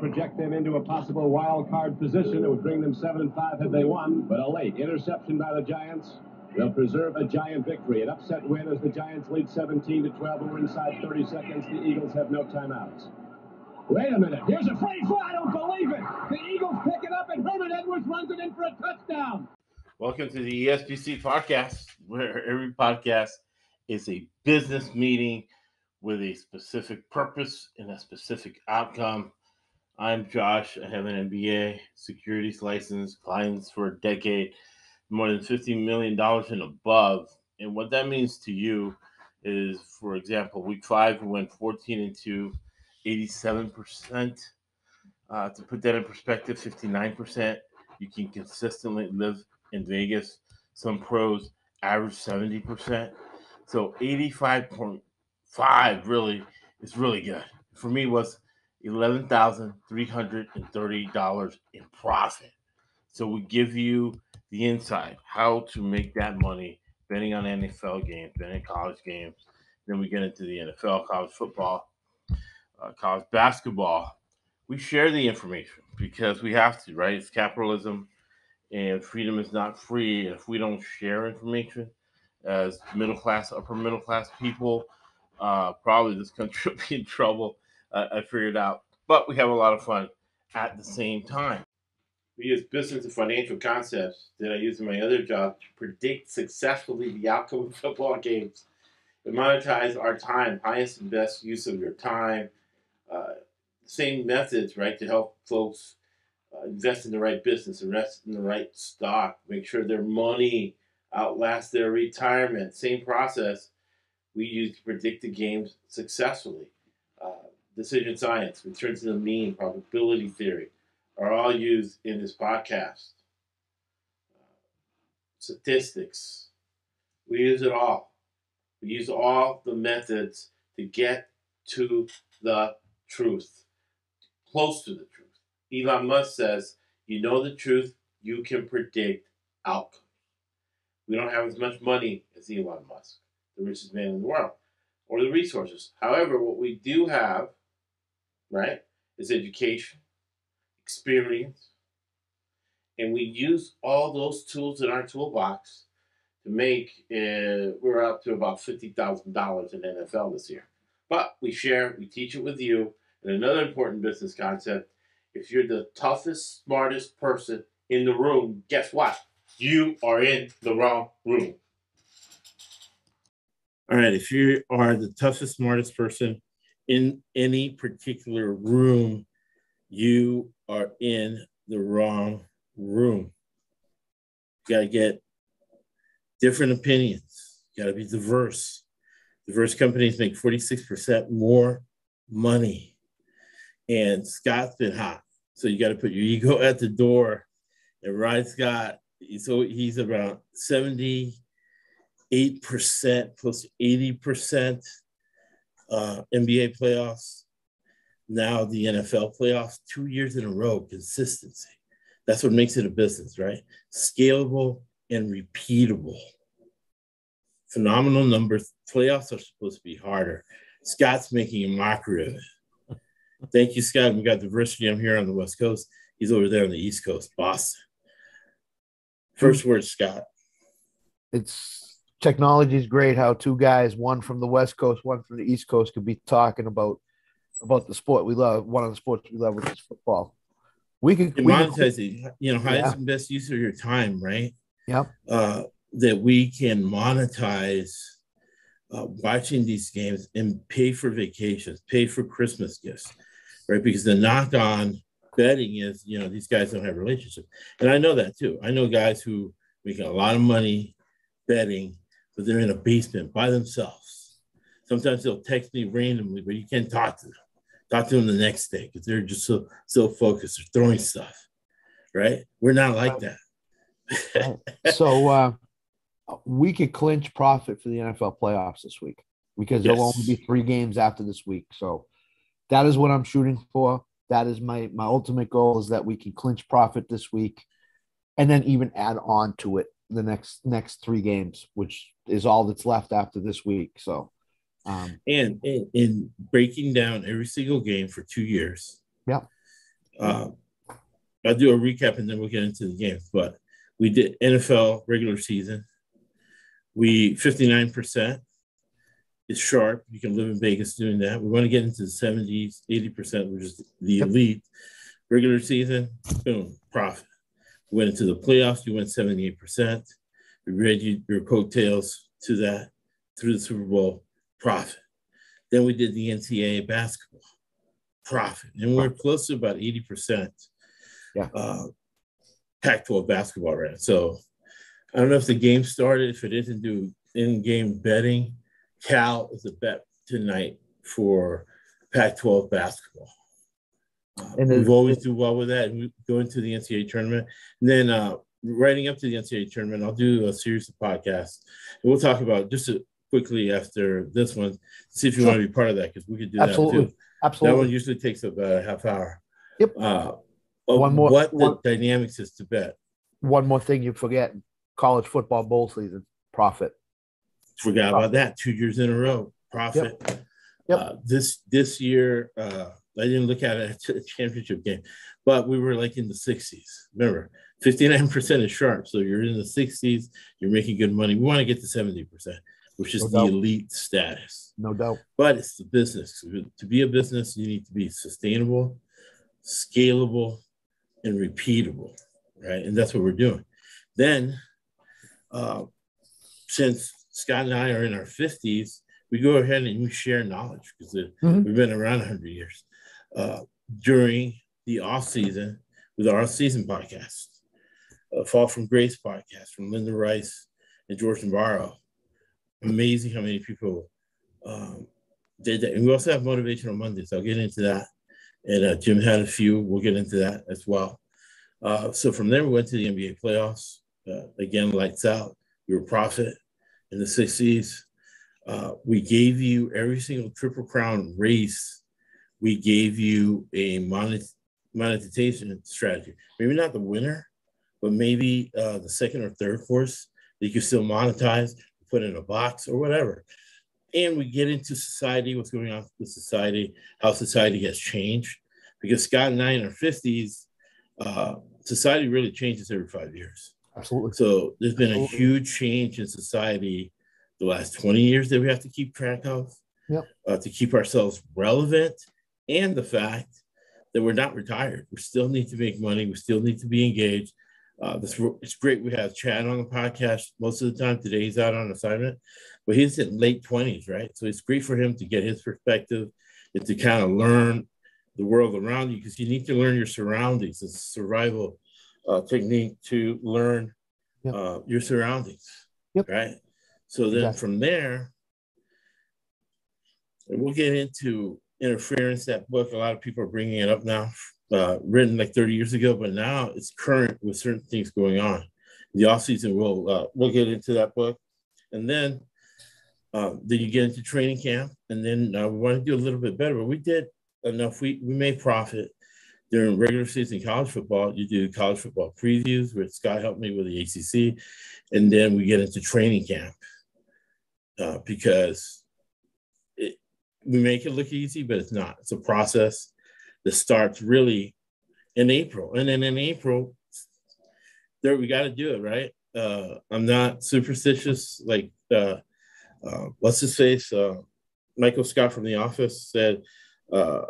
project them into a possible wild card position. It would bring them 7 and 5 had they won, but a late interception by the Giants. They'll preserve a giant victory. An upset win as the Giants lead 17 to 12. We're inside 30 seconds. The Eagles have no timeouts. Wait a minute. Here's a free fly. I don't believe it. The Eagles pick it up, and Herman Edwards runs it in for a touchdown. Welcome to the ESGC podcast, where every podcast is a business meeting with a specific purpose and a specific outcome. I'm Josh. I have an MBA, securities license, clients for a decade, more than $50 million and above. And what that means to you is, for example, week five, we went 14 and 2, 87%. Uh, to put that in perspective, 59%. You can consistently live in Vegas. Some pros average 70%. So 85.5 really is really good. For me was $11,330 in profit. So we give you the insight how to make that money betting on NFL games, betting college games. Then we get into the NFL, college football, uh, college basketball. We share the information because we have to, right? It's capitalism and freedom is not free. If we don't share information as middle class, upper middle class people, uh, probably this country will be in trouble. Uh, I figured out, but we have a lot of fun at the same time. We use business and financial concepts that I use in my other job to predict successfully the outcome of football games and monetize our time, highest and best use of your time. Uh, same methods, right, to help folks uh, invest in the right business, invest in the right stock, make sure their money outlasts their retirement. Same process we use to predict the games successfully. Uh, decision science, the mean, probability theory are all used in this podcast. Uh, statistics, we use it all. We use all the methods to get to the truth, close to the truth. Elon Musk says, you know the truth, you can predict outcomes. We don't have as much money as Elon Musk, the richest man in the world, or the resources. However, what we do have, right, is education, experience, and we use all those tools in our toolbox to make, uh, we're up to about $50,000 in NFL this year. But we share, we teach it with you. And another important business concept if you're the toughest, smartest person in the room, guess what? You are in the wrong room. All right, if you are the toughest, smartest person in any particular room, you are in the wrong room. You got to get different opinions. You got to be diverse. Diverse companies make 46% more money and Scott's been hot. So you got to put your ego at the door. And Ryan Scott, so he's around 78% close to 80% uh, NBA playoffs. Now the NFL playoffs, two years in a row, consistency. That's what makes it a business, right? Scalable and repeatable. Phenomenal numbers. Playoffs are supposed to be harder. Scott's making a mockery of it. Thank you, Scott. We got diversity. I'm here on the West Coast. He's over there on the East Coast, Boston. First word, Scott. It's technology is great. How two guys, one from the West Coast, one from the East Coast, could be talking about about the sport we love. One of the sports we love, which is football. We could we monetize it. You know, highest yeah. and best use of your time, right? Yep. Uh, that we can monetize uh, watching these games and pay for vacations, pay for Christmas gifts, right? Because the knock on betting is, you know, these guys don't have relationships. And I know that too. I know guys who make a lot of money betting, but they're in a basement by themselves. Sometimes they'll text me randomly, but you can't talk to them. Talk to them the next day because they're just so so focused. They're throwing stuff, right? We're not like that. so uh, we could clinch profit for the NFL playoffs this week because yes. there'll only be three games after this week. So that is what I'm shooting for. That is my my ultimate goal is that we can clinch profit this week, and then even add on to it the next next three games, which is all that's left after this week. So Um, And in, in breaking down every single game for two years. Yeah. Uh, I'll do a recap and then we'll get into the games. But we did NFL regular season. We 59% is sharp. You can live in Vegas doing that. We want to get into the 70s, 80%, which is the Yep. elite. Regular season, boom, profit. We went into the playoffs, you went 78%. We read you, your coattails to that through the Super Bowl, profit. Then we did the NCAA basketball, profit. And we're close to about 80% Yeah. uh, Pac 12 basketball right. So I don't know if the game started, if it isn't do in game betting. Cal is a bet tonight for Pac 12 basketball. And we've always do well with that. And we go into the NCAA tournament. And then uh, writing up to the NCAA tournament, I'll do a series of podcasts. And we'll talk about just a, quickly after this one, see if you want to be part of that because we could do Absolutely. that too. Absolutely, That one usually takes about a half hour. Yep. Uh, One more- What the dynamics is to bet. One more thing you forget: college football bowl season profit. Forgot about that. Two years in a row, profit. Yep. Uh, this this year, uh, I didn't look at it at a championship game, but we were like in the 60s. Remember, 59% is sharp. So you're in the 60s, you're making good money. We want to get to 70%, which is No the doubt. elite status. No doubt. But it's the business. To be a business, you need to be sustainable, scalable, and repeatable, right? And that's what we're doing. Then, uh, since Scott and I are in our 50s, we go ahead and we share knowledge because Mhm. we've been around 100 years. Uh, during the off season, with our season podcast, uh, Fall from Grace podcast from Linda Rice and George Navarro. Amazing how many people um, did that. And we also have motivational Mondays. I'll get into that. And uh, Jim had a few. We'll get into that as well. Uh, so from there, we went to the NBA playoffs. Uh, again, lights out. We were profit in the 60s. Uh, we gave you every single Triple Crown race. We gave you a monetization strategy. Maybe not the winner, but maybe uh, the second or third course that you can still monetize, put in a box or whatever. And we get into society, what's going on with society, how society has changed. Because Scott and I in our 50s, uh, society really changes every five years. Absolutely. So there's been a huge change in society the last 20 years that we have to keep track of Yep. uh, to keep ourselves relevant and the fact that we're not retired. We still need to make money. We still need to be engaged. Uh, this, it's great. We have Chad on the podcast most of the time. Today he's out on assignment, but he's in late 20s, right? So it's great for him to get his perspective and to kind of learn the world around you because you need to learn your surroundings. It's a survival uh, technique to learn Yep. uh, your surroundings, Yep. right? So then Exactly. from there, and we'll get into interference. That book, a lot of people are bringing it up now, uh, written like 30 years ago, but now it's current with certain things going on. The off season, we'll uh, we'll get into that book, and then uh, then you get into training camp, and then uh, we want to do a little bit better. But we did enough. We we made profit during regular season college football. You do college football previews, where Scott helped me with the ACC, and then we get into training camp uh, because we make it look easy, but it's not. It's a process that starts really in April, and then in April, there we got to do it right. Uh, I'm not superstitious like uh, uh, what's his face, uh, Michael Scott from The Office said uh,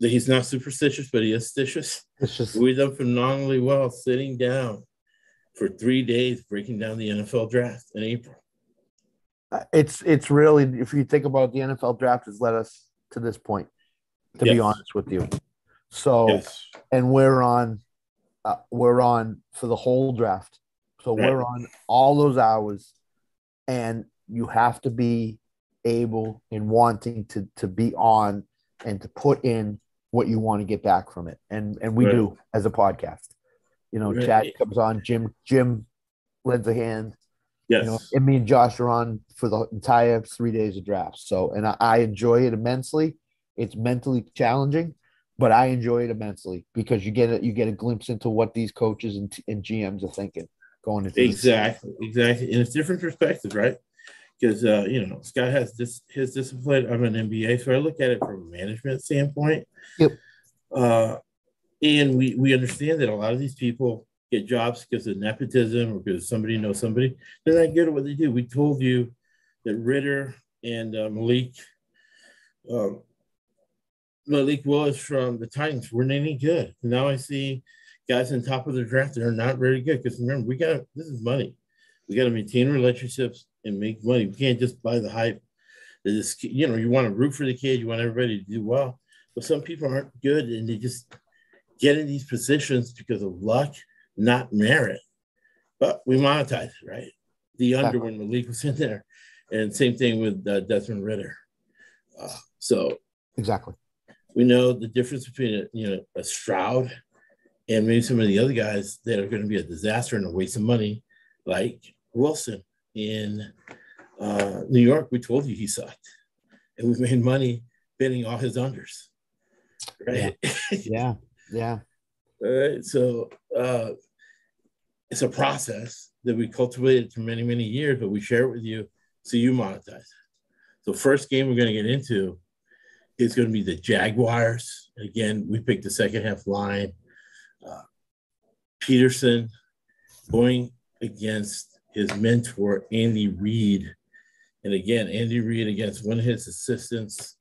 that he's not superstitious, but he is stitious. Just We've done phenomenally well sitting down for three days breaking down the NFL draft in April. It's it's really if you think about it, the NFL draft has led us to this point. To be honest with you, so Yes. and we're on uh, we're on for the whole draft so Right. we're on all those hours and you have to be able and wanting to to be on and to put in what you want to get back from it and and we Right. do as a podcast you know Right. chad comes on jim jim lends a hand Yes. you know and me and josh are on for the entire three days of drafts so and I, I enjoy it immensely it's mentally challenging but i enjoy it immensely because you get it you get a glimpse into what these coaches and, and gms are thinking going into. Exactly, exactly. And it's different perspectives, right? because uh, you know Scott has this his discipline. I'm an MBA, so I look at it from a management standpoint. Yep. Uh, and we we understand that a lot of these people get jobs because of nepotism or because somebody knows somebody. They're not good at what they do. We told you that Ridder and uh, Malik um, Malik Willis from the Titans weren't any good. Now I see guys on top of the draft that are not very good. Because remember, we got this is money. We got to maintain relationships and make money. We can't just buy the hype. This, you know, you want to root for the kid, you want everybody to do well. But some people aren't good and they just get in these positions because of luck, not merit. But we monetize it, right? The under when Malik was in there. And same thing with uh, Desmond Ridder. Uh, so exactly, we know the difference between a, you know a Stroud and maybe some of the other guys that are going to be a disaster and a waste of money, like Wilson in uh, New York. We told you he sucked, and we made money betting all his unders. Right? Yeah, yeah. yeah. all right. So uh, it's a process that we cultivated for many, many years, but we share it with you so you monetize. It. So first game we're going to get into is going to be the Jaguars. Again, we picked the second half line. Uh, Pederson going against his mentor, Andy Reid. And again, Andy Reid against one of his assistants.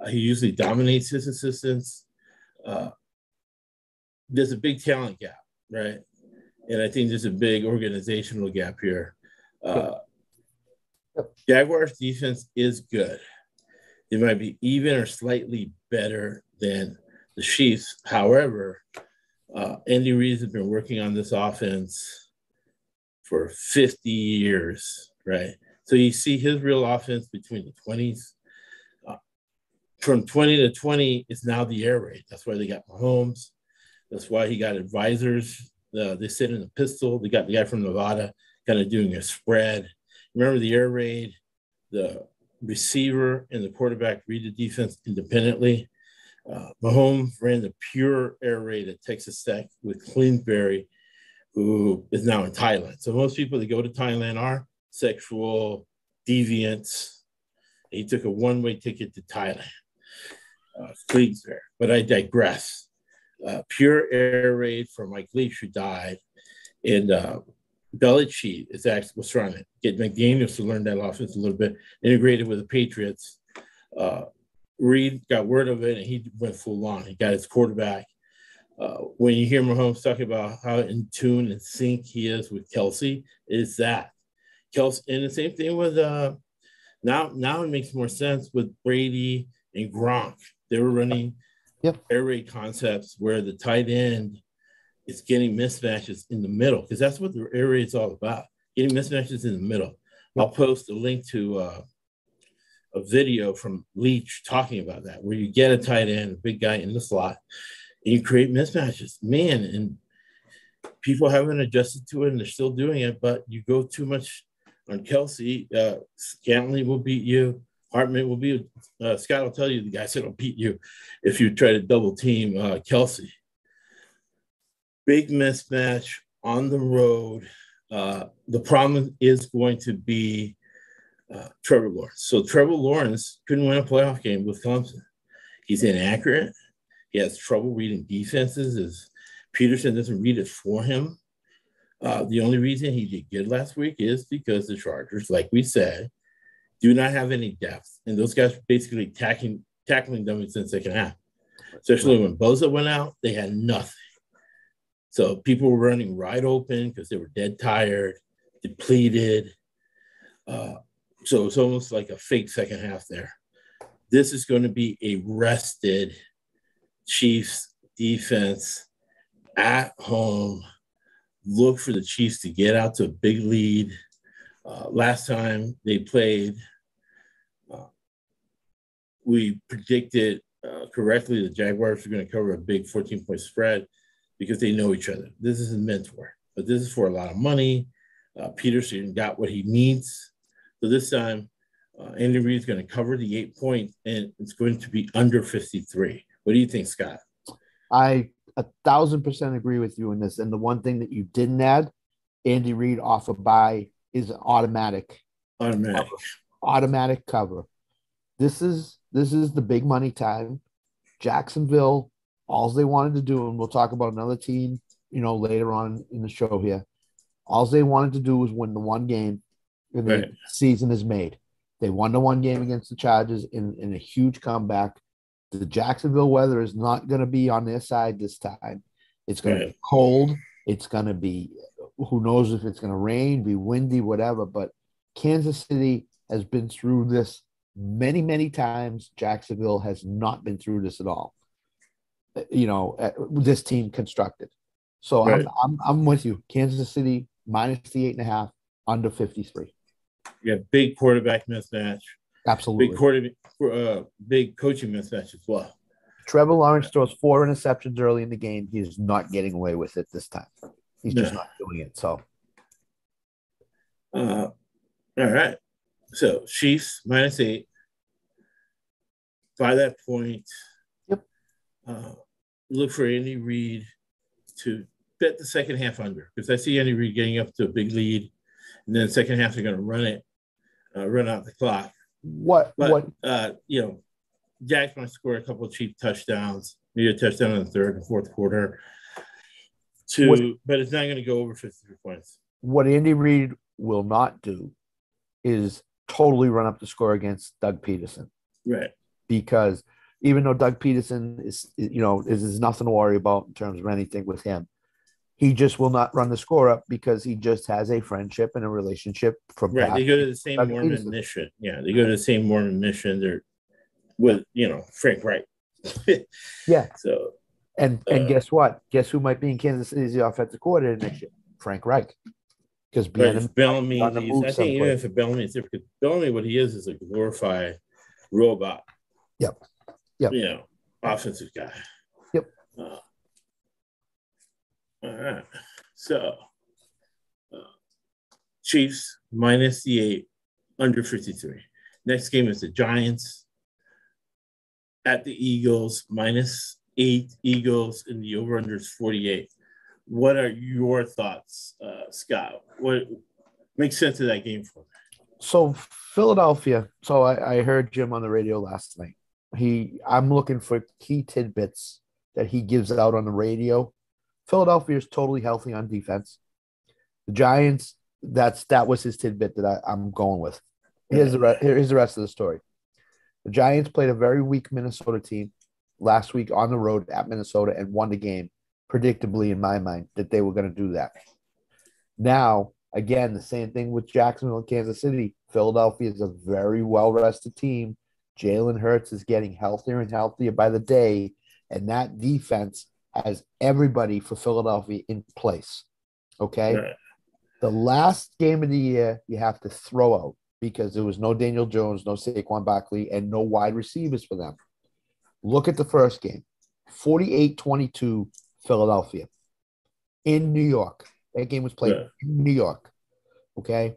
Uh, he usually dominates his assistants. Uh, there's a big talent gap, right? And I think there's a big organizational gap here. Uh, Jaguars defense is good. It might be even or slightly better than the Chiefs. However, uh, Andy Reid has been working on this offense for 50 years, right? So you see his real offense between the 20s. Uh, from 20 to 20 is now the air raid. That's why they got Mahomes. That's why he got advisors. Uh, they sit in the pistol. They got the guy from Nevada kind of doing a spread. Remember the air raid, the receiver and the quarterback read the defense independently. Uh, Mahomes ran the pure air raid at Texas Tech with Kingsbury, who is now in Thailand. So most people that go to Thailand are sexual deviants. He took a one-way ticket to Thailand, uh. But I digress. Uh, pure air raid for Mike Leach, who died, and uh, Belichick is actually what's trying to get McDaniels to learn that offense a little bit, integrated with the Patriots. Uh, Reid got word of it and he went full on. He got his quarterback. Uh, when you hear Mahomes talking about how in tune and sync he is with Kelce, is that Kelce? and the same thing with uh now now it makes more sense with Brady and Gronk. They were running yep. air raid concepts where the tight end is getting mismatches in the middle because that's what the air raid is all about getting mismatches in the middle. I'll post a link to uh, a video from Leach talking about that, where you get a tight end, a big guy in the slot, and you create mismatches. Man, and people haven't adjusted to it and they're still doing it, but you go too much on Kelce, Uh, Scantling will beat you. Hardman will be, uh, Scott will tell you the guy said will beat you if you try to double team uh, Kelce big mismatch on the road. Uh, the problem is going to be uh, Trevor Lawrence. So Trevor Lawrence couldn't win a playoff game with Clemson. He's inaccurate. He has trouble reading defenses. As Pederson doesn't read it for him. Uh, the only reason he did good last week is because the Chargers, like we said, do not have any depth, and those guys were basically tackling tackling them in the second half. Especially when Bosa went out, they had nothing. So people were running right open because they were dead tired, depleted. Uh, so it's almost like a fake second half there. This is going to be a rested Chiefs defense at home. Look for the Chiefs to get out to a big lead. Uh, last time they played, uh, we predicted uh, correctly the Jaguars were going to cover a big 14 point spread because they know each other. This is a mentor, but this is for a lot of money. Uh, Pederson got what he needs. So this time, uh, Andy Reid is going to cover the eight points and it's going to be under 53. What do you think, Scott? I a thousand percent agree with you in this. And the one thing that you didn't add, Andy Reid off a of bye is automatic Automatic. Automatic cover. This is this is the big money time. Jacksonville, all they wanted to do, and we'll talk about another team, you know, later on in the show here. All they wanted to do was win the one game, and the Right. season is made. They won the one game against the Chargers in, in a huge comeback. The Jacksonville weather is not going to be on their side this time. It's going to be cold. It's going to be, who knows if it's going to rain, be windy, whatever. But Kansas City has been through this many, many times. Jacksonville has not been through this at all. Uh, You know, uh, this team constructed. So Right. I'm, I'm, I'm with you. Kansas City minus the eight and a half, under 53. You got big quarterback mismatch, Absolutely. big quarter, uh, big coaching mismatch as well. Trevor Lawrence throws four interceptions early in the game. He's not getting away with it this time. He's just No. not doing it. So Uh, all right. So Chiefs minus eight. By that point, Yep. Uh, look for Andy Reid to bet the second half under because I see Andy Reid getting up to a big lead, and then second half they're going to run it, uh, run out the clock. what But what uh, you know, Jack's might score a couple of cheap touchdowns, maybe a touchdown in the third and fourth quarter. To, What- but it's not going to go over 53 points. what Andy Reid will not do is totally run up the score against Doug Pederson Right. because even though Doug Pederson is you know is, is nothing to worry about in terms of anything with him, he just will not run the score up because he just has a friendship and a relationship from Right. past They go to the same Doug Mormon Pederson. mission. Yeah. They go to the same Mormon mission. They're with, you know, Frank Reich. Yeah. So, And and Uh, guess what? Guess who might be in Kansas City as the offensive coordinator next year? Frank Reich. Because but being if Bieniemy, on the he's- move I think even if Bieniemy is different, Bieniemy, what he is, is a glorified robot. Yep. Yep. You know, offensive guy. Yep. Uh, all right. So, uh, Chiefs minus the eight, under 53. Next game is the Giants at the Eagles, minus eight Eagles, and the over under is 48. What are your thoughts, uh, Scott? What makes sense of that game for me? so Philadelphia. So I, I heard Jim on the radio last night. He I'm looking for key tidbits that he gives out on the radio. Philadelphia is totally healthy on defense. The Giants, that's that was his tidbit that I, I'm going with. Here's the re- here's the rest of the story. The Giants played a very weak Minnesota team last week on the road at Minnesota and won the game, predictably in my mind that they were going to do that. Now, again, the same thing with Jacksonville and Kansas City. Philadelphia is a very well rested team. Jalen Hurts is getting healthier and healthier by the day, and that defense has everybody for Philadelphia in place. Okay. The last game of the year, you have to throw out because there was no Daniel Jones, no Saquon Barkley, and no wide receivers for them. Look at the first game 48 22 Philadelphia in New York. That game was played Yeah. in New York. Okay.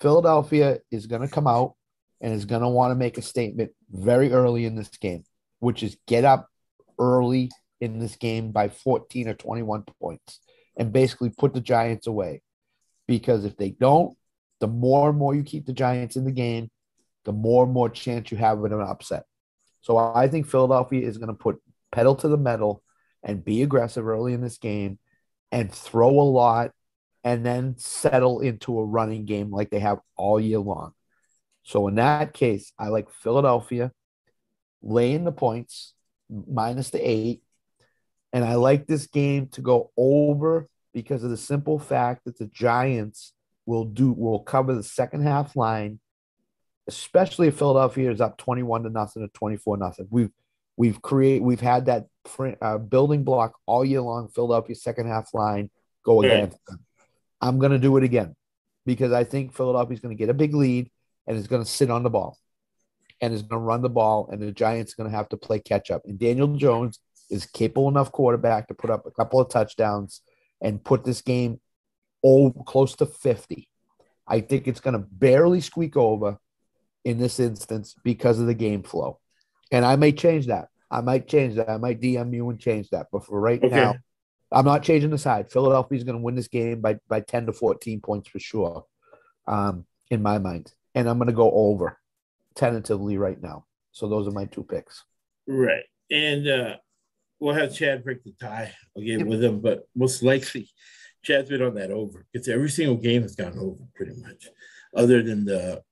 Philadelphia is going to come out and is going to want to make a statement very early in this game, which is get up early in this game by 14 or 21 points and basically put the Giants away. Because if they don't, the more and more you keep the Giants in the game, the more and more chance you have of an upset. So I think Philadelphia is going to put pedal to the metal and be aggressive early in this game and throw a lot and then settle into a running game like they have all year long. So in that case, I like Philadelphia laying the points minus the eight. And I like this game to go over because of the simple fact that the Giants will do will cover the second half line, especially if Philadelphia is up 21 to nothing or 24 nothing. We've we've create we've had that fr- uh, building block all year long. Philadelphia second half line go again. against them. I'm going to do it again because I think Philadelphia's going to get a big lead and is going to sit on the ball and is going to run the ball, and the Giants are going to have to play catch up. And Daniel Jones is capable enough quarterback to put up a couple of touchdowns and put this game over close to 50. I think it's going to barely squeak over in this instance because of the game flow. And I may change that. I might change that. I might DM you and change that. But for right Okay. now, I'm not changing the side. Philadelphia's going to win this game by, by 10 to 14 points for sure, um, in my mind. and I'm going to go over tentatively right now. So those are my two picks. Right. And uh, we'll have Chad break the tie again with him, but most likely Chad's been on that over because every single game has gone over pretty much, other than the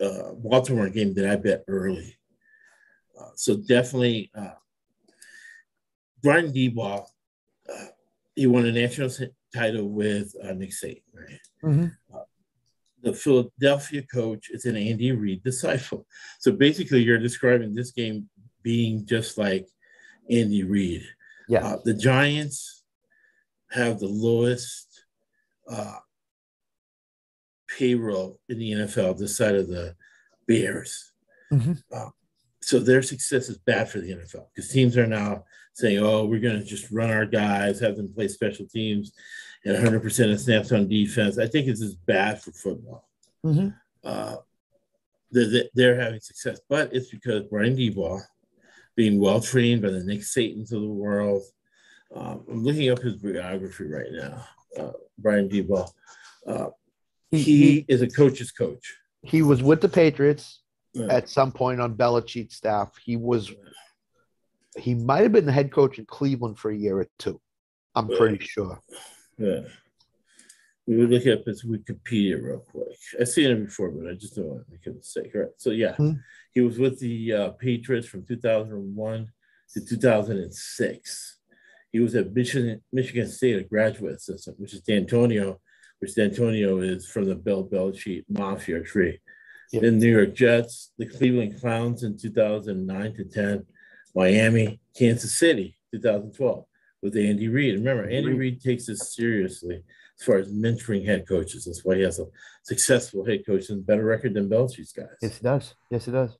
uh, Baltimore game that I bet early. Uh, so definitely, uh, Brian Daboll, uh, he won a national title with uh, Nick Saban, right? Mm-hmm. Uh, the Philadelphia coach is an Andy Reid disciple. So basically, you're describing this game being just like Andy Reid. Yeah. Uh, the Giants have the lowest uh, payroll in the NFL this side of the Bears. Mm-hmm. Uh, so their success is bad for the NFL because teams are now saying, "Oh, we're going to just run our guys, have them play special teams, and 100% of snaps on defense." I think it's just bad for football. Mm-hmm. Uh, they're, they're, having success, but it's because Brian Daboll, being well trained by the Nick Satans of the world, um, I'm looking up his biography right now. Uh, Brian Daboll, uh, he, he, is a coach's coach. He was with the Patriots yeah. at some point on Belichick's staff. He was he might have been the head coach in Cleveland for a year or two. I'm pretty sure. Yeah. We would look up his Wikipedia real quick. I've seen it before, but I just don't want to make a mistake. Right. So yeah, hmm. he was with the uh, Patriots from 2001 to 2006. He was at Michigan, Michigan State, a graduate assistant, which is Dantonio, which Dantonio is from the Bill Belichick Mafia tree. Yep. Then New York Jets, the Cleveland Clowns in 2009 to 10, Miami, Kansas City, 2012 with Andy Reid. Remember, Andy Reid takes this seriously as far as mentoring head coaches. That's why he has a successful head coach and better record than Belichick's guys. Yes, it does. Yes, it does.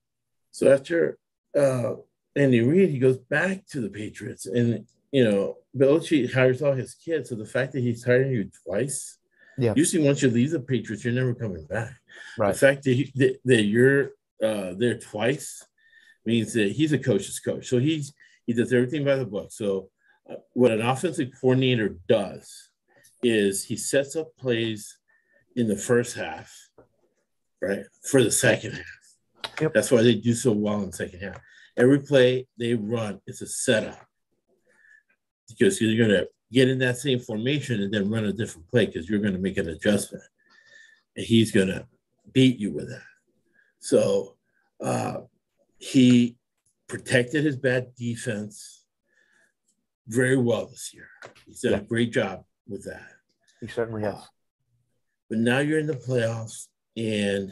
So after uh, Andy Reid, he goes back to the Patriots, and you know Belichick hires all his kids. So the fact that he's hiring you twice, yeah. Usually, once you leave the Patriots, you're never coming back. Right. The fact that, he, that, that you're uh, there twice means that he's a coach's coach. So he's he does everything by the book. So uh, what an offensive coordinator does is he sets up plays in the first half, right, for the second half. Yep. That's why they do so well in the second half. Every play they run is a setup because you're going to get in that same formation and then run a different play because you're going to make an adjustment. And he's going to beat you with that. So uh, he protected his bad defense very well this year. He's done yeah. a great job with that. He certainly has. Uh, but now you're in the playoffs, and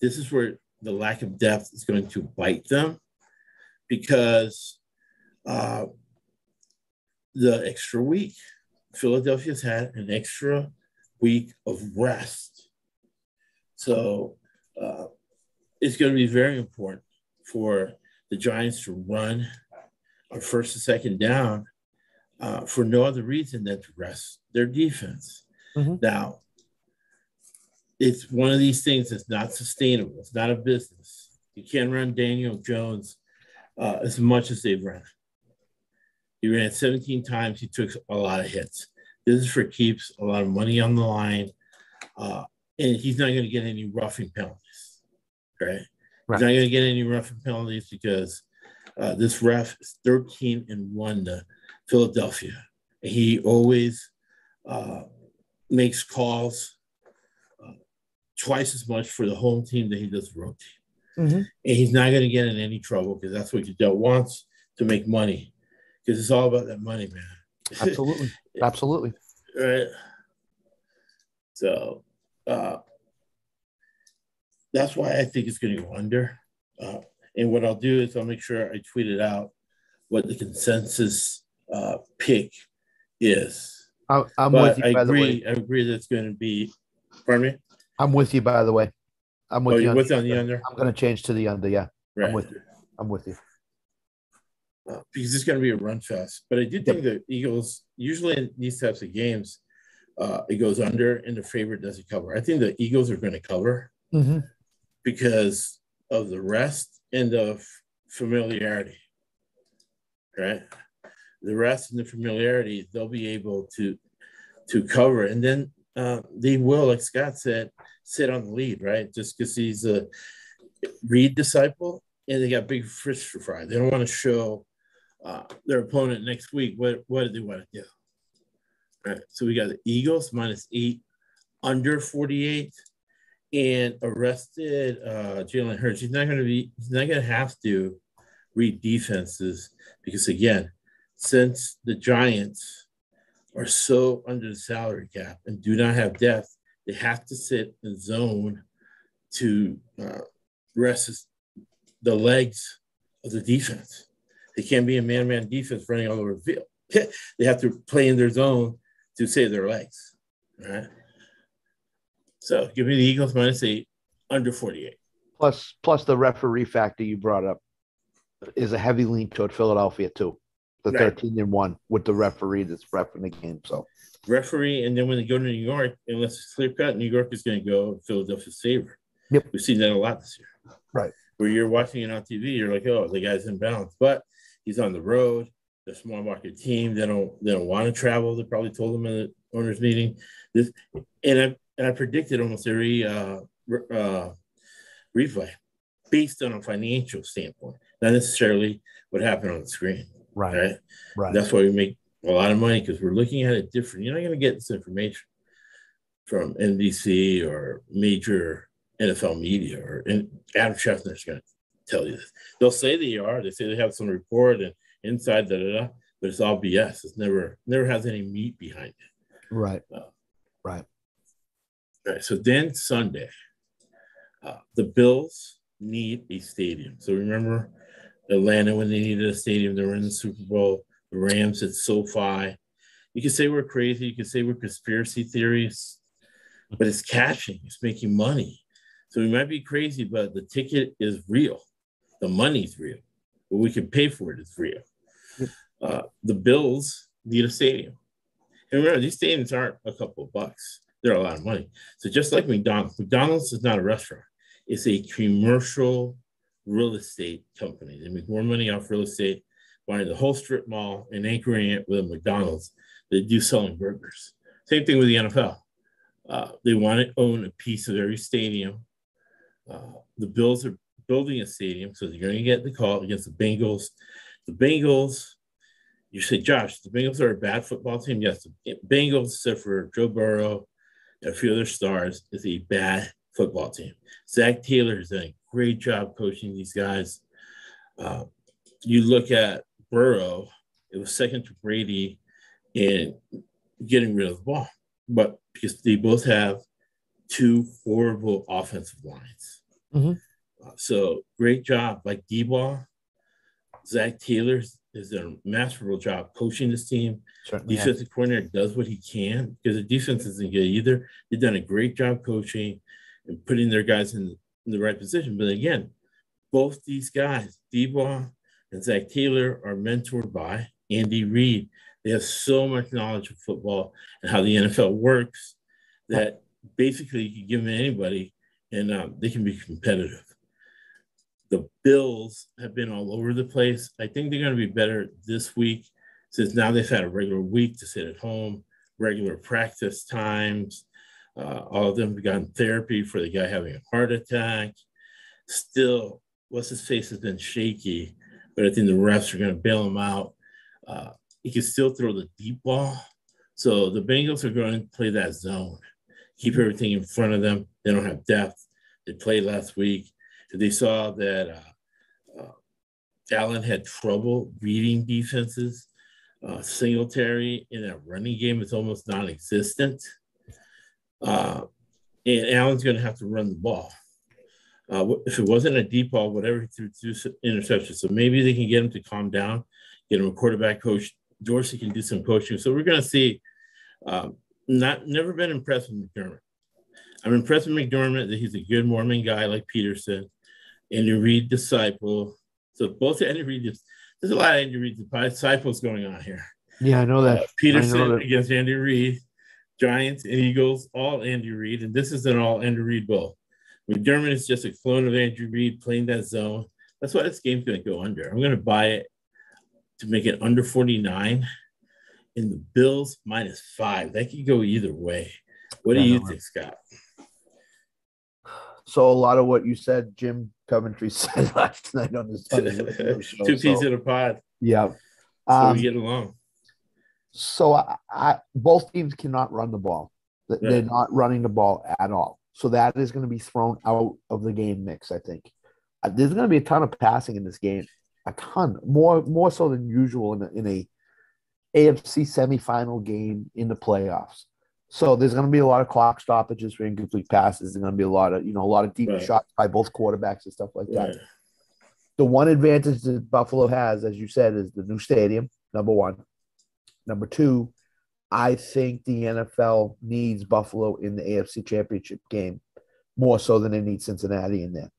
this is where the lack of depth is going to bite them because uh, the extra week. Philadelphia's had an extra week of rest. So uh, it's going to be very important for the Giants to run on first and second down uh, for no other reason than to rest their defense. Mm-hmm. Now, it's one of these things that's not sustainable. It's not a business. You can't run Daniel Jones uh, as much as they've run. He ran 17 times. He took a lot of hits. This is for keeps, a lot of money on the line. Uh, and he's not going to get any roughing penalties, right? right. He's not going to get any roughing penalties because uh, this ref is 13 and 1 to Philadelphia. He always uh, makes calls uh, twice as much for the home team than he does the road team. Mm-hmm. And he's not going to get in any trouble because that's what Goodell wants to make money because it's all about that money, man. Absolutely, absolutely. right. So uh, that's why I think it's going to go under. Uh, and what I'll do is I'll make sure I tweet it out what the consensus uh, pick is. I, am with you. I agree. I agree that it's going to be. Pardon me. I'm with you. By the way, I'm with oh, you. With on the under. I'm going to change to the under. Yeah, right. I'm with you. I'm with you uh, because it's going to be a run fest. But I do think the Eagles, usually in these types of games, uh, it goes under and the favorite doesn't cover. I think the Eagles are going to cover mm-hmm. because of the rest and the familiarity, right? The rest and the familiarity, they'll be able to to cover. And then uh, they will, like Scott said, sit on the lead, right? Just because he's a Reid disciple, and they got big fish to fry. They don't want to show uh, their opponent next week what what do they want to do. All right, so we got the Eagles minus eight, under forty eight, and arrested uh, Jalen Hurts. He's not going to be. He's not going to have to read defenses because again, since the Giants are so under the salary cap and do not have depth, they have to sit in zone to uh, rest the legs of the defense. They can't be a man-man defense running all over the field. they have to play in their zone to save their legs. All right. So give me the Eagles minus eight, under 48. Plus, plus the referee factor you brought up is a heavy lean toward Philadelphia too. The right. 13 and one with the referee that's refereeing the game. So referee, and then when they go to New York, unless it's clear cut, New York is going to go Philadelphia's favor. Yep. We've seen that a lot this year. Right. Where you're watching it on TV, you're like, oh, the guy's in balance. But he's on the road. The small market team, they don't they don't want to travel. They probably told him in the owners meeting. This and I and I predicted almost every uh, uh, replay based on a financial standpoint, not necessarily what happened on the screen. Right. Right. right. That's why we make a lot of money because we're looking at it different. You're not going to get this information from NBC or major NFL media or and Adam Schefter's going to tell you this. They'll say they are. They say they have some report and inside da da da, but it's all BS. It's never never has any meat behind it. Right. Uh, right. Right. So then Sunday, uh, the Bills need a stadium. So remember Atlanta when they needed a stadium, they were in the Super Bowl. The Rams at SoFi. You can say we're crazy. You can say we're conspiracy theories, but it's cashing. It's making money. So we might be crazy, but the ticket is real. The money's real. But we can pay for it. It's real. Uh, the Bills need a stadium. And remember, these stadiums aren't a couple of bucks. They're a lot of money. So just like McDonald's, McDonald's is not a restaurant. It's a commercial real estate company. They make more money off real estate buying the whole strip mall and anchoring it with a McDonald's They do selling burgers. Same thing with the NFL. Uh, they want to own a piece of every stadium. Uh, the Bills are building a stadium, so you're going to get the call against the Bengals. The Bengals, you say, Josh, the Bengals are a bad football team. Yes, the Bengals, except for Joe Burrow and a few other stars, is a bad football team. Zac Taylor has done a great job coaching these guys. Uh, you look at Burrow, it was second to Brady in getting rid of the ball, but because they both have two horrible offensive lines. Mm-hmm. So great job, like Daboll. Zac Taylor has done a masterful job coaching this team. Certainly Defensive yeah. coordinator does what he can because the defense isn't good either. They've done a great job coaching and putting their guys in the, in the right position. But again, both these guys, Daboll and Zac Taylor, are mentored by Andy Reid. They have so much knowledge of football and how the NFL works that basically you can give them to anybody and um, they can be competitive. The Bills have been all over the place. I think they're going to be better this week since now they've had a regular week to sit at home, regular practice times. Uh, all of them have gotten therapy for the guy having a heart attack. Still, what's his face has been shaky, but I think the refs are going to bail him out. Uh, he can still throw the deep ball. So the Bengals are going to play that zone keep everything in front of them. They don't have depth. They played last week. They saw that uh, uh, Allen had trouble reading defenses. Uh, Singletary in that running game is almost non-existent. Uh, and Allen's going to have to run the ball. Uh, if it wasn't a deep ball, whatever he threw two interceptions. So maybe they can get him to calm down, get him a quarterback coach. Dorsey can do some coaching. So we're going to see um, not never been impressed with McDermott. I'm impressed with McDermott that he's a good Mormon guy like Pederson, Andy Reid disciple. So both Andy Reid, there's a lot of Andy Reid disciples going on here. Yeah, I know that. Uh, Pederson know that. against Andy Reid, Giants and Eagles, all Andy Reid, and this is an all Andy Reid bowl. McDermott is just a clone of Andy Reid playing that zone. That's why this game's going to go under. I'm going to buy it to make it under 49 in the Bills minus five. That could go either way. What do you think, Scott? So a lot of what you said, Jim Coventry said last night on his, on his show, two peas so, in a pod. Yeah, so um, we get along. So I, I, both teams cannot run the ball. They're not running the ball at all. So that is going to be thrown out of the game mix. I think uh, there's going to be a ton of passing in this game, a ton more more so than usual in a, in a AFC semifinal game in the playoffs. So there's going to be a lot of clock stoppages for incomplete passes. There's going to be a lot of you know a lot of deep right. shots by both quarterbacks and stuff like that. Right. The one advantage that Buffalo has, as you said, is the new stadium. Number one. Number two, I think the NFL needs Buffalo in the AFC Championship game more so than they need Cincinnati in there.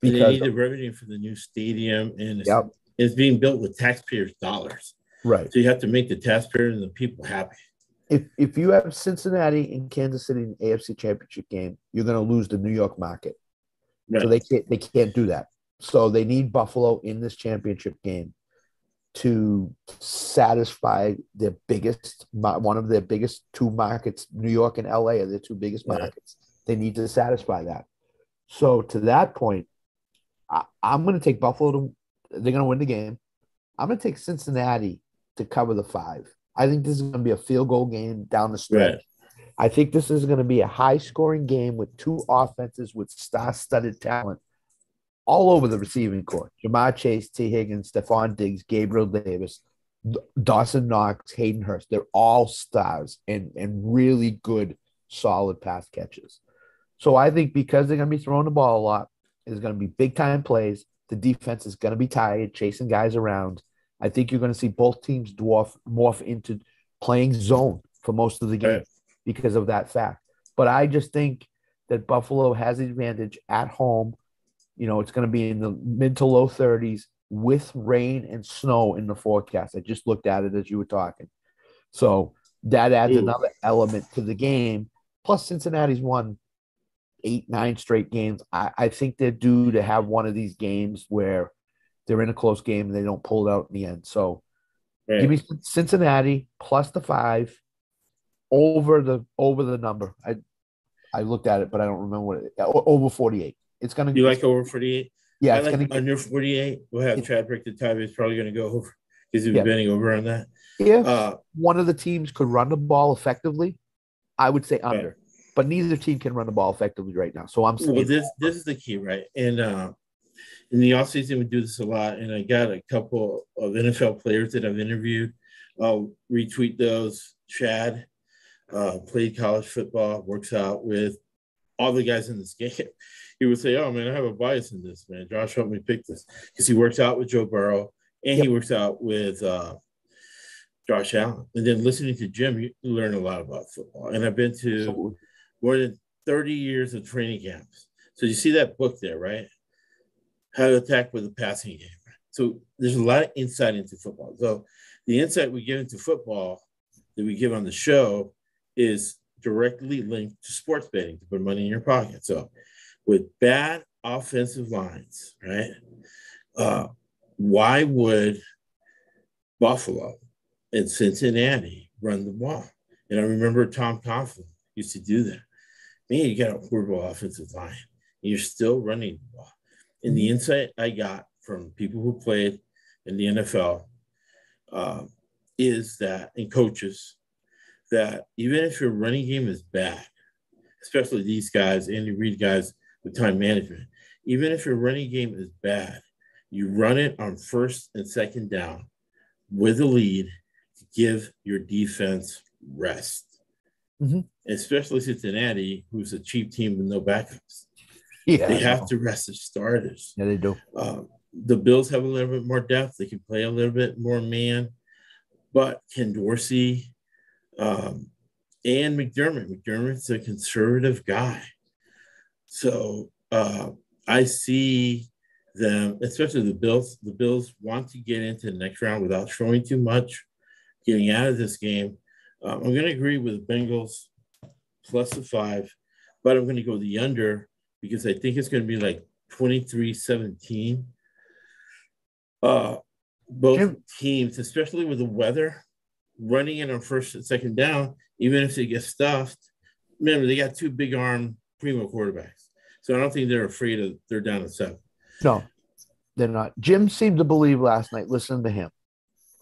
Because they need the revenue for the new stadium, and it's, yep. it's being built with taxpayers' dollars. Right. So you have to make the taxpayers and the people happy if if you have Cincinnati and Kansas City in the AFC Championship game, you're going to lose the New York market. Right. So they can't they can't do that. So they need Buffalo in this championship game to satisfy their biggest one of their biggest two markets. New York and LA are their two biggest markets. They need to satisfy that. So to that point, I, I'm going to take Buffalo to. They're going to win the game. I'm going to take Cincinnati to cover the five. I think this is going to be a field goal game down the stretch. Right. I think this is going to be a high scoring game with two offenses with star studded talent all over the receiving court. Ja'Marr Chase, Tee Higgins, Stefon Diggs, Gabriel Davis, Dawson Knox, Hayden Hurst. They're all stars and, and really good, solid pass catches. So I think because they're going to be throwing the ball a lot, it's going to be big time plays. The defense is going to be tired, chasing guys around. I think you're going to see both teams dwarf morph into playing zone for most of the game because of that fact. But I just think that Buffalo has the advantage at home. You know, it's going to be in the mid to low 30s with rain and snow in the forecast. I just looked at it as you were talking. So that adds Ooh. another element to the game. Plus, Cincinnati's won eight, nine straight games. I, I think they're due to have one of these games where they're in a close game and they don't pull it out in the end. So right. give me Cincinnati plus the five over the over the number. I I looked at it, but I don't remember what it, over forty eight. It's gonna. You like over forty eight? Yeah, I like under forty eight. We'll have Chad break the time. It's probably going to go over because he's yeah. bending over on that. If uh, one of the teams could run the ball effectively, I would say under. Right. But neither team can run the ball effectively right now. So I'm well, this this is the key, right? And uh, in the offseason, we do this a lot. And I got a couple of NFL players that I've interviewed. I'll retweet those. Chad uh, played college football, works out with all the guys in this game. He would say, Oh, man, I have a bias in this, man. Josh helped me pick this because he works out with Joe Burrow and yep. he works out with uh, Josh Allen. And then listening to Jim, you learn a lot about football. And I've been to Absolutely. more than 30 years of training camps. So you see that book there, right? How to attack with a passing game. So there's a lot of insight into football. So the insight we give into football that we give on the show is directly linked to sports betting to put money in your pocket. So with bad offensive lines, right? Uh, why would Buffalo and Cincinnati run the ball? And I remember Tom Coughlin used to do that. Man, you got a horrible offensive line, and you're still running the ball. And the insight I got from people who played in the NFL uh, is that, and coaches, that even if your running game is bad, especially these guys, Andy Reid guys with time management, even if your running game is bad, you run it on first and second down with a lead to give your defense rest. Mm-hmm. Especially Cincinnati, who's a cheap team with no backups. Yeah, they have to rest the starters. Yeah, they do. Uh, the Bills have a little bit more depth. They can play a little bit more man, but Ken Dorsey um, and McDermott. McDermott's a conservative guy, so uh, I see them, especially the Bills. The Bills want to get into the next round without showing too much, getting out of this game. Um, I'm going to agree with Bengals plus the five, but I'm going to go the under because I think it's going to be like 23 17. Uh, both Jim. teams, especially with the weather, running in on first and second down, even if they get stuffed, remember they got two big arm primo quarterbacks, so I don't think they're afraid of they're down to seven. No, they're not. Jim seemed to believe last night. Listen to him.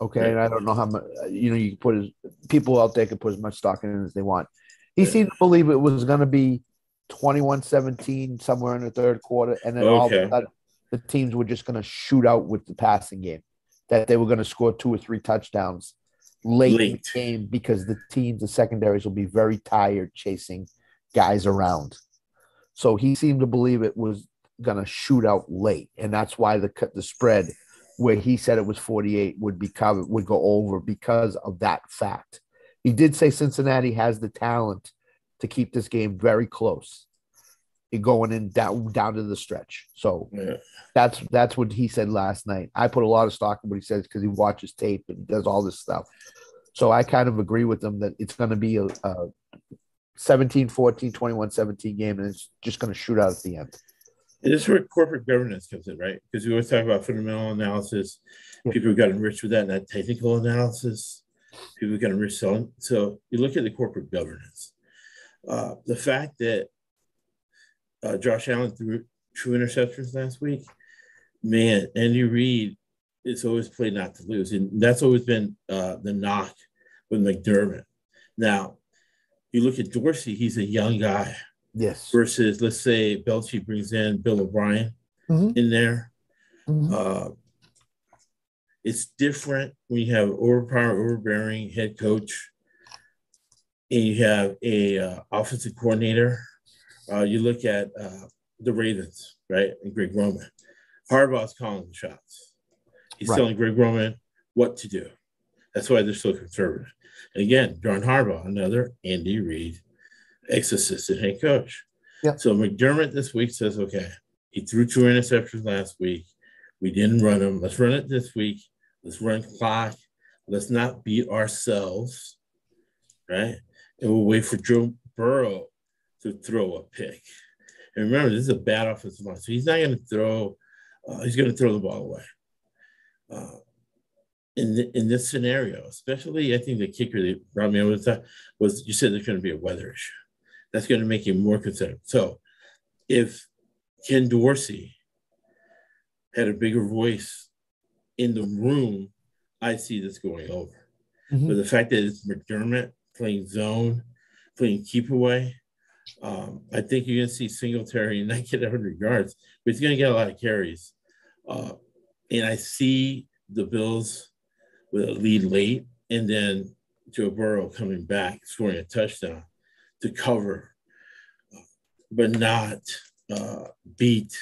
Okay, right. and I don't know how much you know. You can put as people out there can put as much stock in it as they want. He yeah. seemed to believe it was going to be 21-17 somewhere in the third quarter, and then okay. all of a sudden the teams were just going to shoot out with the passing game. That they were going to score two or three touchdowns late, late, in the game because the teams, the secondaries, will be very tired chasing guys around. So he seemed to believe it was going to shoot out late, and that's why the cut the spread where he said it was 48 would be covered would go over because of that fact. He did say Cincinnati has the talent to keep this game very close and going in down down to the stretch. So yeah. that's that's what he said last night. I put a lot of stock in what he says because he watches tape and does all this stuff. So I kind of agree with him that it's going to be a, a 17 14 21 17 game and it's just going to shoot out at the end. And this is where corporate governance comes in, right? Because we always talk about fundamental analysis. Yeah. People got enriched with that and that technical analysis. People got enriched. So, so you look at the corporate governance. Uh, the fact that uh, Josh Allen threw two interceptions last week. Man, Andy Reid it's always played not to lose, and that's always been uh, the knock with McDermott. Now, you look at Dorsey; he's a young guy. Yes. Versus, let's say, Belichick brings in Bill O'Brien mm-hmm. in there. Mm-hmm. Uh, it's different when you have overpower, overbearing head coach, and you have a uh, offensive coordinator uh, you look at uh, the Ravens, right, and Greg Roman. Harbaugh's calling the shots. He's right. telling Greg Roman what to do. That's why they're so conservative. And again, John Harbaugh, another Andy Reid ex-assistant head coach. Yep. So McDermott this week says, okay, he threw two interceptions last week. We didn't run them. Let's run it this week. Let's run clock. Let's not beat ourselves, right? And we'll wait for Joe Burrow to throw a pick. And remember, this is a bad offensive line, so he's not going to throw. Uh, he's going to throw the ball away. Uh, in the, in this scenario, especially, I think the kicker that brought me over the was you said there's going to be a weather issue. That's going to make you more concerned. So, if Ken Dorsey had a bigger voice in the room, I see this going over. Mm-hmm. But the fact that it's McDermott playing zone, playing keep away, um, I think you're going to see Singletary not get 100 yards, but he's going to get a lot of carries. Uh, and I see the Bills with a lead late, and then Joe Burrow coming back, scoring a touchdown to cover, but not uh, beat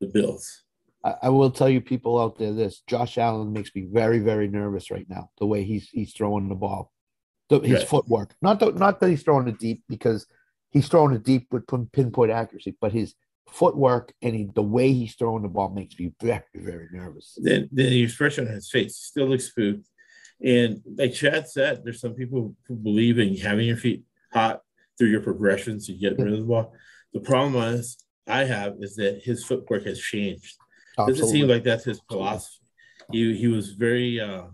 the Bills. I, I will tell you, people out there, this Josh Allen makes me very, very nervous right now. The way he's he's throwing the ball, the, his right. footwork. Not that not that he's throwing it deep because he's throwing it deep with pinpoint accuracy, but his footwork and he, the way he's throwing the ball makes me very, very nervous. Then the expression on his face still looks spooked. And like Chad said, there's some people who believe in having your feet hot through your progressions to get rid of the ball. The problem is I have is that his footwork has changed. Absolutely. Doesn't seem like that's his philosophy. He he was very uh,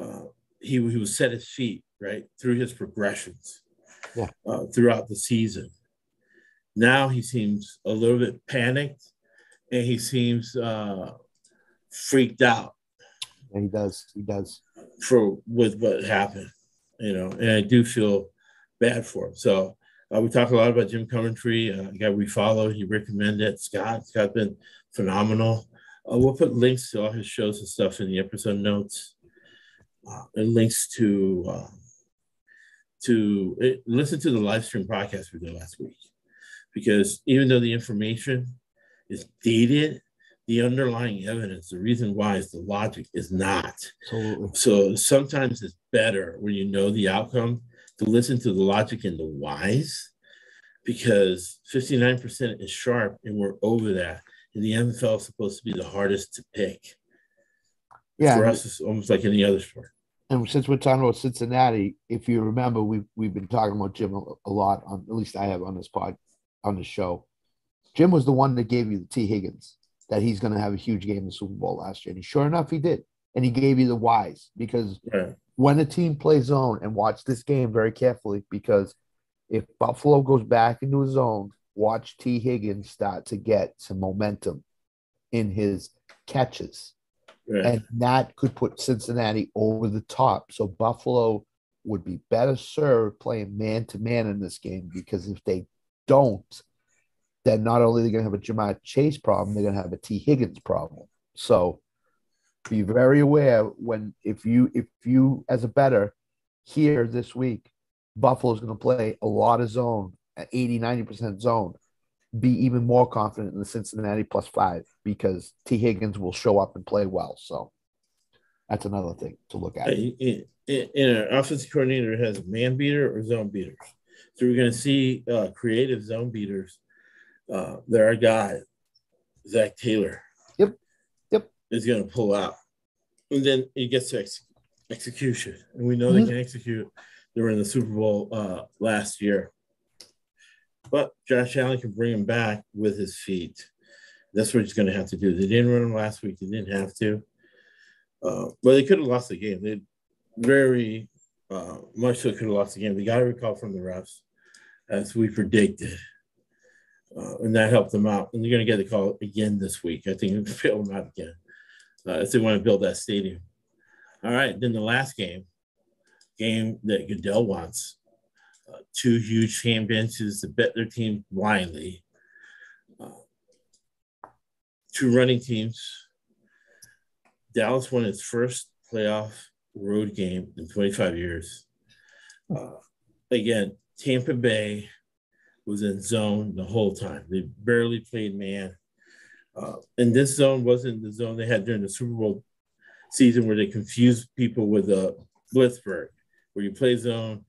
uh, he he was set his feet right through his progressions yeah. uh, throughout the season. Now he seems a little bit panicked and he seems uh, freaked out. Yeah, he does. He does. For with what happened, you know, and I do feel bad for him. So uh, we talk a lot about Jim Coventry, uh, a guy we follow. He recommended Scott. Scott's been phenomenal. Uh, we'll put links to all his shows and stuff in the episode notes, uh, and links to uh, to it, listen to the live stream podcast we did last week because even though the information is dated, the underlying evidence, the reason why is the logic is not. Absolutely. So sometimes it's better when you know the outcome to listen to the logic and the whys because 59% is sharp and we're over that. And the NFL is supposed to be the hardest to pick. Yeah. For us, it's almost like any other sport and since we're talking about Cincinnati, if you remember, we've we've been talking about Jim a, a lot on at least I have on this pod on the show. Jim was the one that gave you the Tee Higgins that he's going to have a huge game in the Super Bowl last year, and sure enough, he did. And he gave you the whys because yeah. when a team plays zone, and watch this game very carefully because if Buffalo goes back into his zone, watch Tee Higgins start to get some momentum in his catches. Right. And that could put Cincinnati over the top. So Buffalo would be better served playing man to man in this game because if they don't, then not only are they going to have a Ja'Marr Chase problem, they're going to have a Tee Higgins problem. So be very aware when if you if you as a better here this week, Buffalo's going to play a lot of zone at 80, 90% zone. Be even more confident in the Cincinnati plus five because Tee Higgins will show up and play well. So that's another thing to look at. In, in, in an offensive coordinator has man beater or zone beaters. So we're going to see uh, creative zone beaters. Uh, there are guys, Zac Taylor. Yep. Yep. Is going to pull out. And then it gets to ex- execution. And we know mm-hmm. they can execute. They were in the Super Bowl uh, last year. But Josh Allen can bring him back with his feet. That's what he's going to have to do. They didn't run him last week. They didn't have to. Uh, well, they could have lost the game. They very uh, much so could have lost the game. They got a recall from the refs, as we predicted. Uh, and that helped them out. And they're going to get the call again this week. I think it'll them out again uh, if they want to build that stadium. All right. Then the last game, game that Goodell wants. Uh, two huge fan to bet their team blindly. Uh, two running teams. Dallas won its first playoff road game in 25 years. Uh, again, Tampa Bay was in zone the whole time. They barely played man. Uh, and this zone wasn't the zone they had during the Super Bowl season where they confused people with a uh, Blitzburg, where you play zone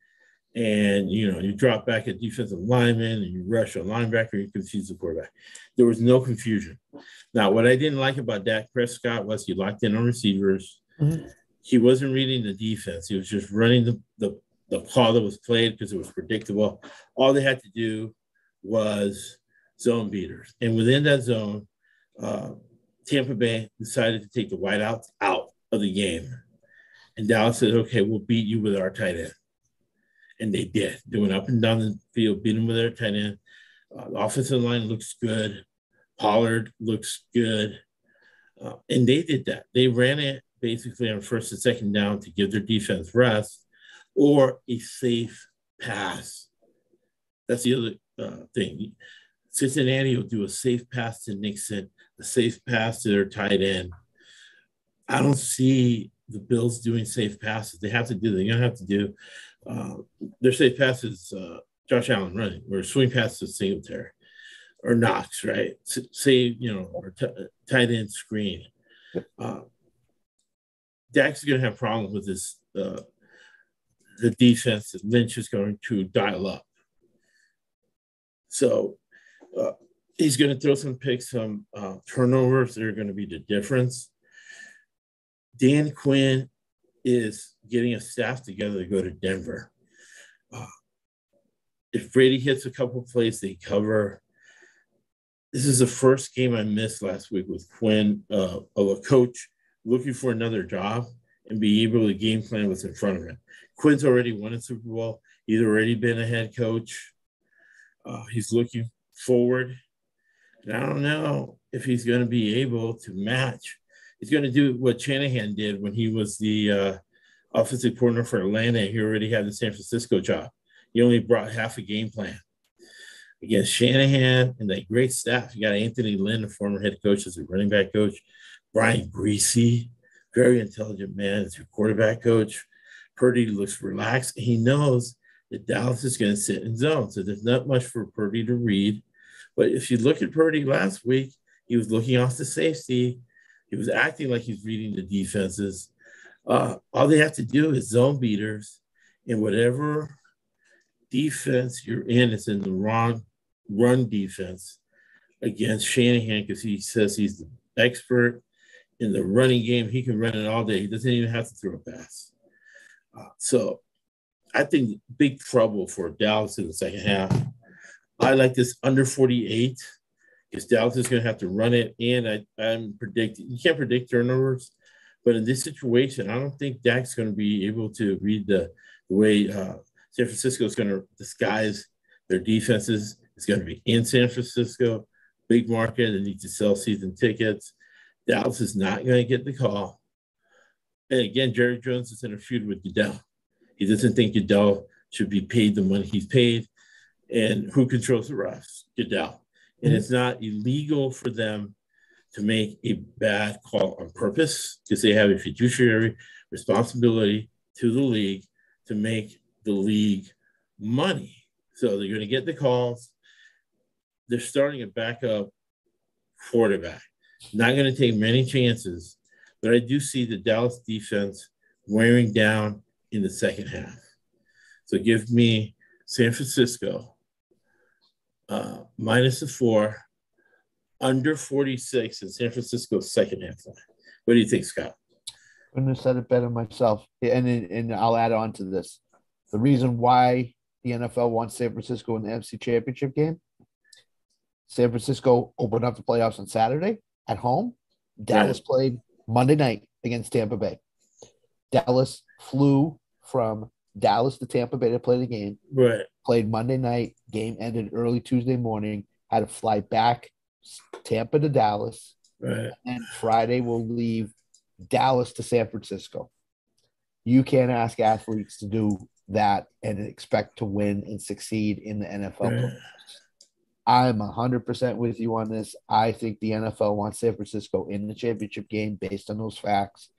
and you know you drop back at defensive lineman and you rush a linebacker, you confuse the quarterback. There was no confusion. Now, what I didn't like about Dak Prescott was he locked in on receivers. Mm-hmm. He wasn't reading the defense. He was just running the, the, the call that was played because it was predictable. All they had to do was zone beaters. And within that zone, uh, Tampa Bay decided to take the wideouts out of the game. And Dallas said, okay, we'll beat you with our tight end. And they did. They went up and down the field, beat them with their tight end. Uh, the offensive line looks good. Pollard looks good. Uh, and they did that. They ran it basically on first and second down to give their defense rest or a safe pass. That's the other uh, thing. Cincinnati will do a safe pass to Mixon, a safe pass to their tight end. I don't see the Bills doing safe passes. They have to do. They're gonna have to do. Uh, their safe passes. Uh, Josh Allen running or swing pass to Singletary or Knox, right? Say, you know, or t- tight end screen. Uh, Dak's going to have problems with this. Uh, the defense that Lynch is going to dial up. So uh, he's going to throw some picks, some uh, turnovers that are going to be the difference. Dan Quinn is getting a staff together to go to Denver. Uh, if Brady hits a couple plays, they cover. This is the first game I missed last week with Quinn uh, of a coach looking for another job and be able to game plan what's in front of him. Quinn's already won a Super Bowl. He's already been a head coach. Uh, he's looking forward. And I don't know if he's going to be able to match. He's going to do what Shanahan did when he was the uh, offensive coordinator for Atlanta. He already had the San Francisco job. He only brought half a game plan. Against Shanahan and that great staff, you got Anthony Lynn, the former head coach, as a running back coach. Brian Griese, very intelligent man, as your quarterback coach. Purdy looks relaxed. He knows that Dallas is going to sit in zone. So there's not much for Purdy to read. But if you look at Purdy last week, he was looking off the safety. He was acting like he's reading the defenses. Uh, all they have to do is zone beaters, and whatever defense you're in is in the wrong run defense against Shanahan because he says he's the expert in the running game. He can run it all day. He doesn't even have to throw a pass. Uh, so I think big trouble for Dallas in the second half. I like this under 48 because Dallas is going to have to run it. And I, I'm predicting, you can't predict turnovers, but in this situation, I don't think Dak's going to be able to read the, the way uh, San Francisco is going to disguise their defenses. It's going to be in San Francisco, big market. They need to sell season tickets. Dallas is not going to get the call. And again, Jerry Jones is in a feud with Goodell. He doesn't think Goodell should be paid the money he's paid. And who controls the refs? Goodell. And mm-hmm. it's not illegal for them to make a bad call on purpose because they have a fiduciary responsibility to the league to make the league money. So they're going to get the calls. They're starting a backup quarterback. Not going to take many chances, but I do see the Dallas defense wearing down in the second half. So give me San Francisco uh, minus the four, under 46 in San Francisco's second half line. What do you think, Scott? couldn't have said it better myself. And and I'll add on to this. The reason why the NFL wants San Francisco in the NFC Championship game. San Francisco opened up the playoffs on Saturday at home. Dallas right. played Monday night against Tampa Bay. Dallas flew from Dallas to Tampa Bay to play the game. Right. Played Monday night. Game ended early Tuesday morning. Had to fly back Tampa to Dallas. Right. And Friday will leave Dallas to San Francisco. You can't ask athletes to do that and expect to win and succeed in the NFL. I'm 100% with you on this. I think the NFL wants San Francisco in the championship game based on those facts.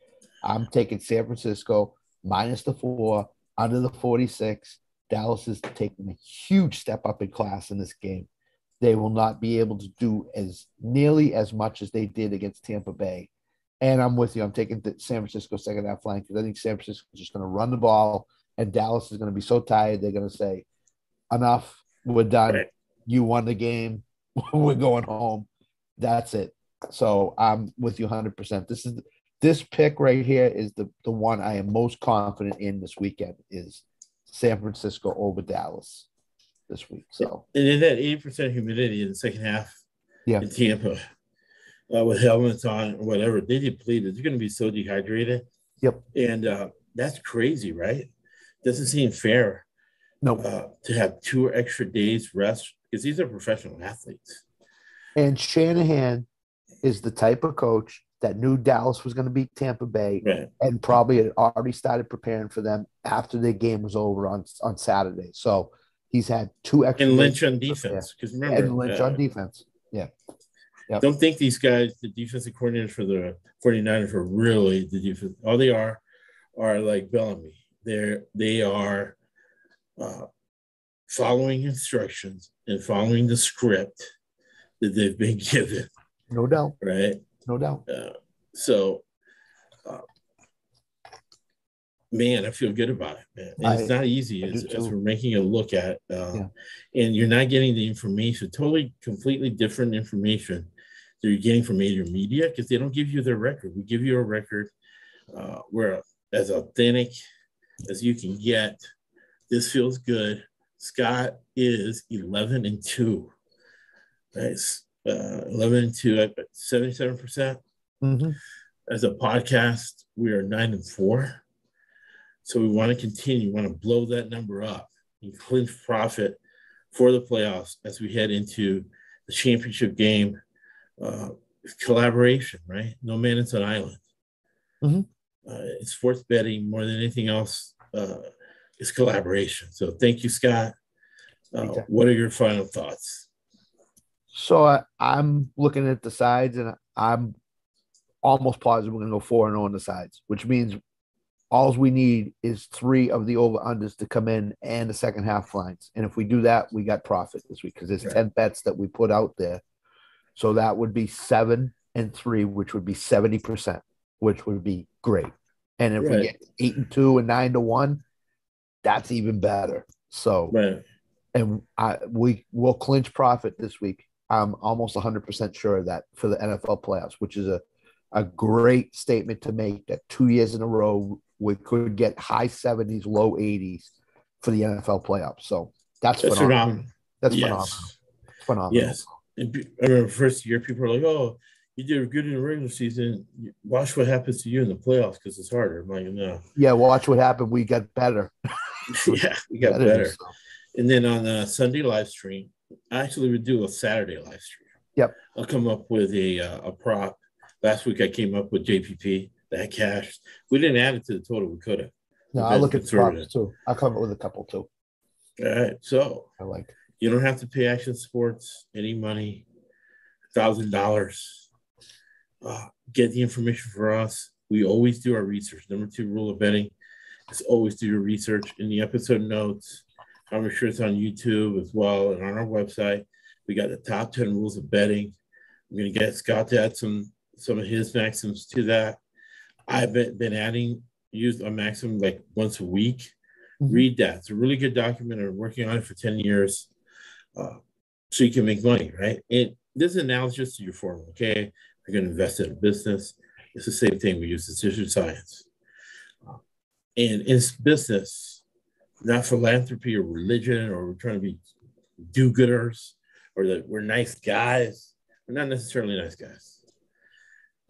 I'm taking San Francisco minus the four, under the 46. Dallas is taking a huge step up in class in this game. They will not be able to do as nearly as much as they did against Tampa Bay and I'm with you. I'm taking the San Francisco second half flank because I think San Francisco is just going to run the ball, and Dallas is going to be so tired they're going to say, "Enough, we're done. Right. You won the game. we're going home. That's it." So I'm with you 100. percent This is this pick right here is the the one I am most confident in this weekend is San Francisco over Dallas this week. So and in that 80 percent humidity in the second half, yeah, in Tampa uh, with helmets on or whatever, they depleted. They're going to be so dehydrated. Yep. And uh, that's crazy, right? Doesn't seem fair. No. Uh, to have two extra days rest because these are professional athletes. And Shanahan is the type of coach that knew Dallas was going to beat Tampa Bay right. and probably had already started preparing for them after the game was over on on Saturday. So he's had two extra. And Lynch on defense because remember, and Lynch uh, on defense. Yeah. Yep. Don't think these guys, the defensive coordinators for the 49ers, are really the defense. All they are are like Bellamy. They're they are uh, following instructions and following the script that they've been given. No doubt. Right. No doubt. Uh, so, uh, man, I feel good about it, man. I, it's not easy as, as, we're making a look at, uh, yeah. and you're not getting the information. Totally, completely different information that you're getting from major media because they don't give you their record. We give you a record uh, where as authentic as you can get. This feels good. Scott is 11 and 2. Nice. Uh, 11 to 77%. percent mm hmm As a podcast, we are 9 and 4. So we want to continue, we want to blow that number up and clinch profit for the playoffs as we head into the championship game uh, collaboration, right? No man is an island. Mm-hmm. Uh, sports betting more than anything else uh, is collaboration. So thank you, Scott. Uh, what are your final thoughts? So I, I'm looking at the sides, and I'm almost positive we're going to go four and zero oh on the sides, which means all we need is three of the over unders to come in and the second half lines. And if we do that, we got profit this week because there's. 10 bets that we put out there so that would be seven and three, which would be 70%, which would be great. And if right. we get eight and two and nine to one, that's even better. So, right. and I, we will clinch profit this week. I'm almost 100% sure of that for the NFL playoffs, which is a, a great statement to make that two years in a row we could get high 70s, low 80s for the NFL playoffs. So that's, that's phenomenal. That's yes. phenomenal. Phenomenal. Yes. I remember first year, people were like, "Oh, you did good in the regular season. Watch what happens to you in the playoffs because it's harder." I'm like, "No." Yeah, watch what happened. We got better. yeah, we got better. And then on the Sunday live stream, actually would do a Saturday live stream. Yep. I'll come up with a uh, a prop. Last week I came up with JPP that cash. We didn't add it to the total. We could have. No, I look at the props too. I'll come up with a couple too. All right. So I like. You don't have to pay Action Sports any money. Thousand dollars. Uh, get the information for us. We always do our research. Number two rule of betting is always do your research in the episode notes. I'm sure it's on YouTube as well and on our website. We got the top 10 rules of betting. I'm going to get Scott to add some some of his maxims to that. I've been, been adding used a maximum like once a week. Mm-hmm. Read that. It's a really good document. I'm working on it for 10 years. Uh, so you can make money, right? And this is analogous to your form, okay? You're going to invest in a business. It's the same thing. We use decision science. Uh, and in business, not philanthropy or religion, or we're trying to be do-gooders, or that we're nice guys. We're not necessarily nice guys.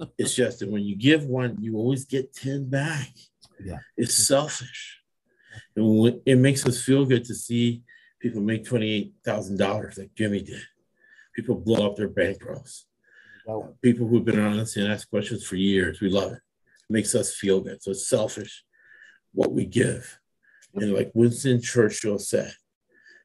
it's just that when you give one, you always get 10 back. Yeah. It's selfish. And it makes us feel good to see people make $28,000 like Jimmy did. People blow up their bankrolls. Wow. People who've been honest and ask questions for years. We love it. It makes us feel good. So it's selfish what we give. And like Winston Churchill said,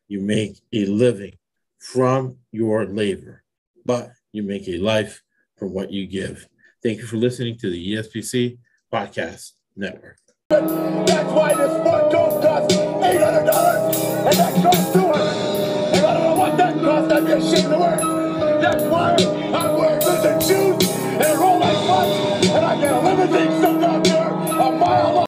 you make a living from your labor, but you make a life from what you give. Thank you for listening to the ESPC Podcast Network. That's why this one cost $800 and that costs 200 And I don't know what that cost. I'd be ashamed to That's why I'm.